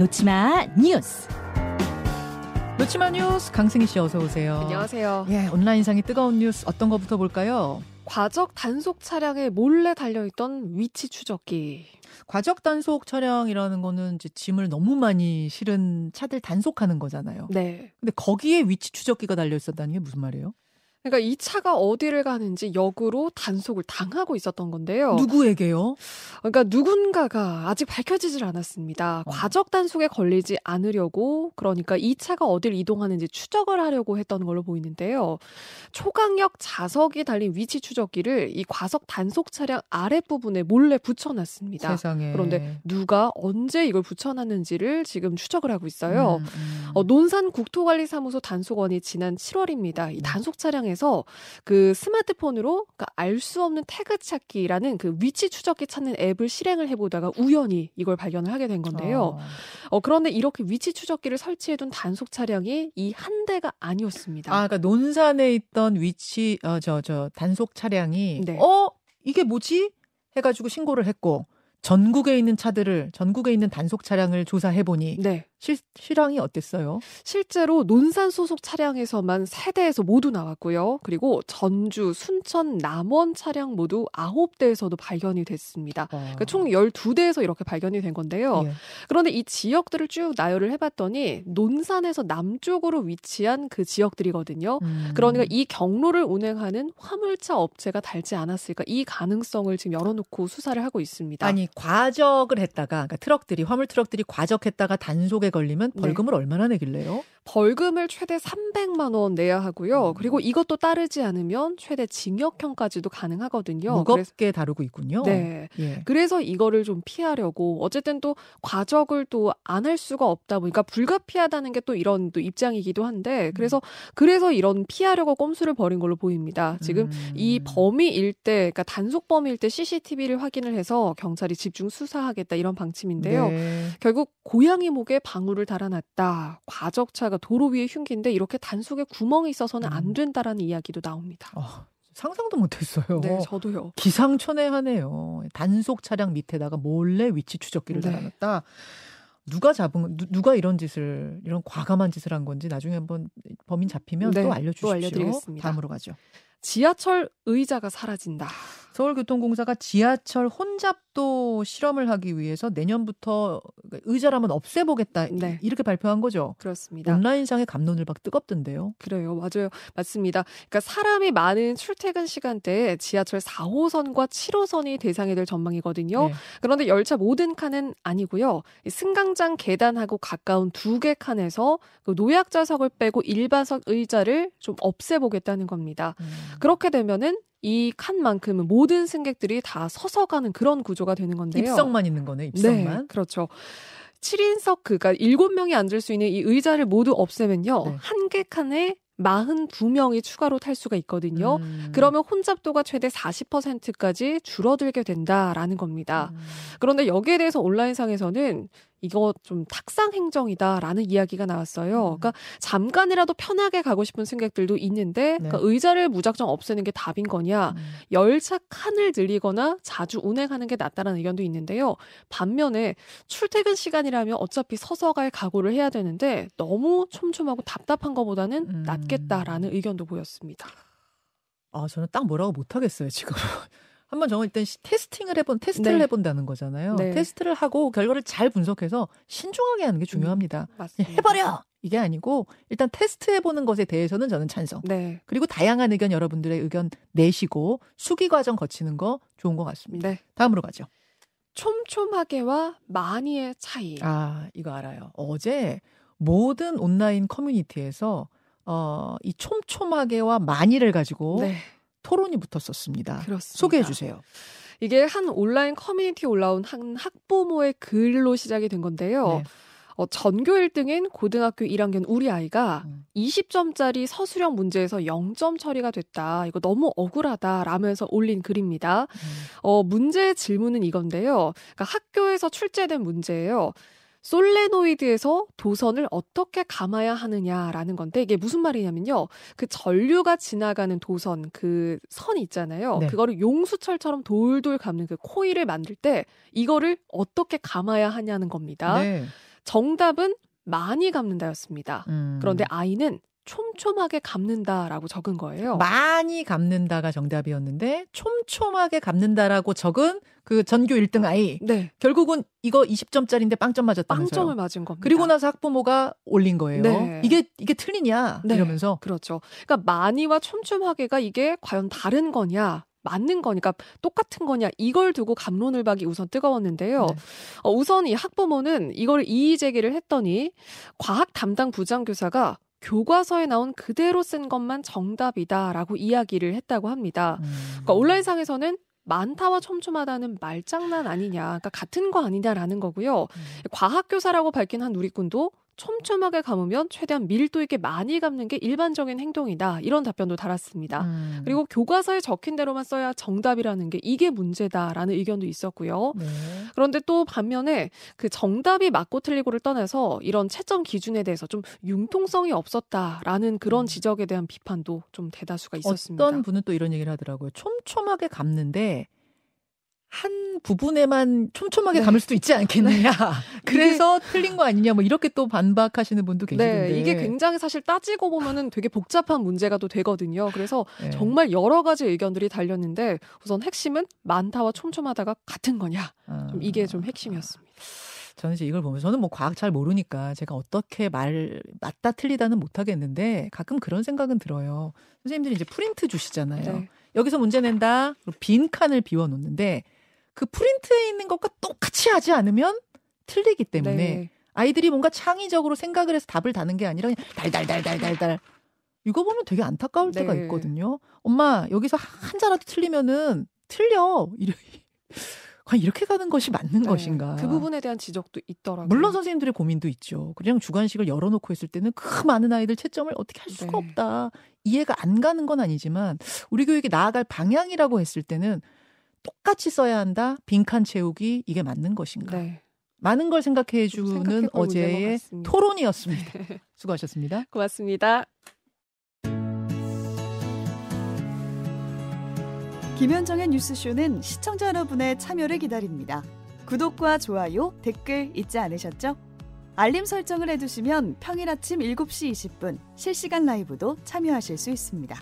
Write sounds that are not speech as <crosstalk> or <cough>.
놓치마 뉴스. 놓치마 뉴스 강승희 씨 어서 오세요. 안녕하세요. 예, 온라인상의 뜨거운 뉴스 어떤 거부터 볼까요? 과적 단속 차량에 몰래 달려있던 위치 추적기. 과적 단속 차량이라는 거는 이제 짐을 너무 많이 실은 차들 단속하는 거잖아요. 네. 근데 거기에 위치 추적기가 달려 있었다는 게 무슨 말이에요? 그러니까 이 차가 어디를 가는지 역으로 단속을 당하고 있었던 건데요. 누구에게요? 그러니까 누군가가 아직 밝혀지질 않았습니다. 어. 과적 단속에 걸리지 않으려고 그러니까 이 차가 어딜 이동하는지 추적을 하려고 했던 걸로 보이는데요. 초강력 자석이 달린 위치 추적기를 이 과속 단속 차량 아랫부분에 몰래 붙여놨습니다. 세상에. 그런데 누가 언제 이걸 붙여놨는지를 지금 추적을 하고 있어요. 음, 음. 어, 논산 국토관리사무소 단속원이 지난 7월입니다. 이 음. 단속 차량에 서 그 스마트폰으로 그러니까 알 수 없는 태그 찾기라는 그 위치 추적기 찾는 앱을 실행을 해보다가 우연히 이걸 발견을 하게 된 건데요. 어. 어, 그런데 이렇게 위치 추적기를 설치해둔 단속 차량이 이 한 대가 아니었습니다. 아, 그러니까 논산에 있던 위치 어저저 단속 차량이 네. 어 이게 뭐지? 해가지고 신고를 했고 전국에 있는 차들을 전국에 있는 단속 차량을 조사해 보니 네. 실 실황이 어땠어요? 실제로 논산 소속 차량에서만 세대에서 모두 나왔고요. 그리고 전주, 순천, 남원 차량 모두 9대에서도 발견이 됐습니다. 그러니까 총 12대에서 이렇게 발견이 된 건데요. 예. 그런데 이 지역들을 쭉 나열을 해봤더니 논산에서 남쪽으로 위치한 그 지역들이거든요. 음. 그러니까 이 경로를 운행하는 화물차 업체가 달지 않았을까 이 가능성을 지금 열어놓고 수사를 하고 있습니다. 아니 과적을 했다가 그러니까 트럭들이 화물 트럭들이 과적했다가 단속에 걸리면 네. 벌금을 얼마나 내길래요? 벌금을 최대 300만 원 내야 하고요. 음. 그리고 이것도 따르지 않으면 최대 징역형까지도 가능하거든요. 무겁게 다루고 있군요. 그래서, 네. 예. 그래서 이거를 좀 피하려고 어쨌든 또 과적을 또 안 할 수가 없다 보니까 불가피하다는 게 또 이런 또 입장이기도 한데 그래서 그래서 이런 피하려고 꼼수를 벌인 걸로 보입니다. 지금 음. 이 범위일 때 그러니까 단속 범위일 때 CCTV를 확인을 해서 경찰이 집중 수사하겠다 이런 방침인데요. 네. 결국 고양이 목에 방울을 달아놨다. 과적차가 도로 위에 흉기인데 이렇게 단속에 구멍이 있어서는 음. 안 된다라는 이야기도 나옵니다. 어, 상상도 못했어요. 네, 저도요. 기상천외하네요. 단속 차량 밑에다가 몰래 위치 추적기를 네. 달아놨다. 누가 잡은 누, 누가 이런 짓을 이런 과감한 짓을 한 건지 나중에 한번 범인 잡히면 네, 또또 알려주십시오. 알려드리겠습니다. 다음으로 가죠. 지하철 의자가 사라진다. 서울교통공사가 지하철 혼잡 도 실험을 하기 위해서 내년부터 의자라면 없애보겠다 네. 이렇게 발표한 거죠. 그렇습니다. 온라인상의 감론을 박 뜨겁던데요. 그래요. 맞아요. 맞습니다. 그러니까 사람이 많은 출퇴근 시간대에 지하철 4호선과 7호선이 대상이 될 전망이거든요. 네. 그런데 열차 모든 칸은 아니고요. 이 승강장 계단하고 가까운 두 개 칸에서 그 노약자석을 빼고 일반석 의자를 좀 없애보겠다는 겁니다. 음. 그렇게 되면은 이 칸만큼은 모든 승객들이 다 서서 가는 그런 구조 가 되는 건데요. 입성만 있는 거네. 네, 입성만. 그렇죠. 7인석 그가 7명이 앉을 수 있는 이 의자를 모두 없애면요. 네. 한개 칸에 42명이 추가로 탈 수가 있거든요. 음. 그러면 혼잡도가 최대 40%까지 줄어들게 된다라는 겁니다. 음. 그런데 여기에 대해서 온라인상에서는 이거 좀 탁상 행정이다라는 이야기가 나왔어요. 음. 그러니까 잠깐이라도 편하게 가고 싶은 승객들도 있는데 네. 그러니까 의자를 무작정 없애는 게 답인 거냐? 음. 열차 칸을 늘리거나 자주 운행하는 게 낫다는 의견도 있는데요. 반면에 출퇴근 시간이라면 어차피 서서 갈 각오를 해야 되는데 너무 촘촘하고 답답한 것보다는 음. 낫겠다라는 의견도 보였습니다. 아, 저는 딱 뭐라고 못하겠어요, 지금. 한번 정말 일단 시- 테스팅을 해본, 테스트를 네. 해본다는 거잖아요. 네. 테스트를 하고 결과를 잘 분석해서 신중하게 하는 게 중요합니다. 그냥 맞습니다. 해버려! 이게 아니고, 일단 테스트 해보는 것에 대해서는 저는 찬성. 네. 그리고 다양한 의견 여러분들의 의견 내시고 수기 과정 거치는 거 좋은 것 같습니다. 네. 다음으로 가죠. 촘촘하게와 많이의 차이. 아, 이거 알아요. 어제 모든 온라인 커뮤니티에서 어, 이 촘촘하게와 많이를 가지고 네. 토론이 붙었었습니다. 그렇습니다. 소개해 주세요. 이게 한 온라인 커뮤니티에 올라온 한 학부모의 글로 시작이 된 건데요. 네. 어, 전교 1등인 고등학교 1학년 우리 아이가 음. 20점짜리 서술형 문제에서 0점 처리가 됐다. 이거 너무 억울하다. 라면서 올린 글입니다. 음. 어, 문제의 질문은 이건데요. 그러니까 학교에서 출제된 문제예요. 솔레노이드에서 도선을 어떻게 감아야 하느냐라는 건데 이게 무슨 말이냐면요. 그 전류가 지나가는 도선 그 선 있잖아요. 네. 그거를 용수철처럼 돌돌 감는 그 코일을 만들 때 이거를 어떻게 감아야 하냐는 겁니다. 네. 정답은 많이 갚는다였습니다. 음. 그런데 아이는 촘촘하게 갚는다라고 적은 거예요. 많이 갚는다가 정답이었는데 촘촘하게 갚는다라고 적은 그 전교 1등 아이 네. 결국은 이거 20점짜리인데 빵점 맞았다면서요. 빵점을 맞은 겁니다. 그리고 나서 학부모가 올린 거예요. 네. 이게 이게 틀리냐 네. 이러면서 그렇죠. 그러니까 많이와 촘촘하게가 이게 과연 다른 거냐? 맞는 거니까 똑같은 거냐 이걸 두고 감론을 박이 우선 뜨거웠는데요. 네. 어, 우선 이 학부모는 이걸 이의 제기를 했더니 과학 담당 부장 교사가 교과서에 나온 그대로 쓴 것만 정답이다라고 이야기를 했다고 합니다. 음. 그러니까 온라인상에서는 많다와 촘촘하다는 말장난 아니냐, 그러니까 같은 거 아니냐라는 거고요. 음. 과학교사라고 밝힌 한 누리꾼도 촘촘하게 감으면 최대한 밀도 있게 많이 감는 게 일반적인 행동이다. 이런 답변도 달았습니다. 음. 그리고 교과서에 적힌 대로만 써야 정답이라는 게 이게 문제다라는 의견도 있었고요. 네. 그런데 또 반면에 그 정답이 맞고 틀리고를 떠나서 이런 채점 기준에 대해서 좀 융통성이 없었다라는 그런 음. 지적에 대한 비판도 좀 대다수가 있었습니다. 어떤 분은 또 이런 얘기를 하더라고요. 촘촘하게 감는데 한 부분에만 촘촘하게 네. 감을 수도 있지 않겠느냐. <laughs> 그래서 틀린 거 아니냐. 뭐 이렇게 또 반박하시는 분도 계시던데. 네, 이게 굉장히 사실 따지고 보면은 되게 복잡한 문제가 또 되거든요. 그래서 네. 정말 여러 가지 의견들이 달렸는데 우선 핵심은 많다와 촘촘하다가 같은 거냐. 좀 이게 좀 핵심이었습니다. 저는 이제 이걸 보면서 저는 뭐 과학 잘 모르니까 제가 어떻게 말 맞다 틀리다는 못 하겠는데 가끔 그런 생각은 들어요. 선생님들이 이제 프린트 주시잖아요. 네. 여기서 문제 낸다. 빈 칸을 비워 놓는데 그 프린트에 있는 것과 똑같이 하지 않으면 틀리기 때문에 네. 아이들이 뭔가 창의적으로 생각을 해서 답을 다는 게 아니라 달달달달달달 이거 보면 되게 안타까울 때가 네. 있거든요. 엄마 여기서 한 자라도 틀리면은 틀려. 이래. <laughs> 과연 이렇게 가는 것이 맞는 네. 것인가? 그 부분에 대한 지적도 있더라고요. 물론 선생님들의 고민도 있죠. 그냥 주관식을 열어놓고 있을 때는 그 많은 아이들 채점을 어떻게 할 수가 네. 없다. 이해가 안 가는 건 아니지만 우리 교육이 나아갈 방향이라고 했을 때는 똑같이 써야 한다. 빈칸 채우기 이게 맞는 것인가? 네. 많은 걸 생각해 좀 주는 어제의. 토론이었습니다. <laughs> 수고하셨습니다. 고맙습니다. 김현정의 뉴스쇼는 시청자 여러분의 참여를 기다립니다. 구독과 좋아요, 댓글 잊지 않으셨죠? 알림 설정을 해두시면 평일 아침 7시 20분 실시간 라이브도 참여하실 수 있습니다.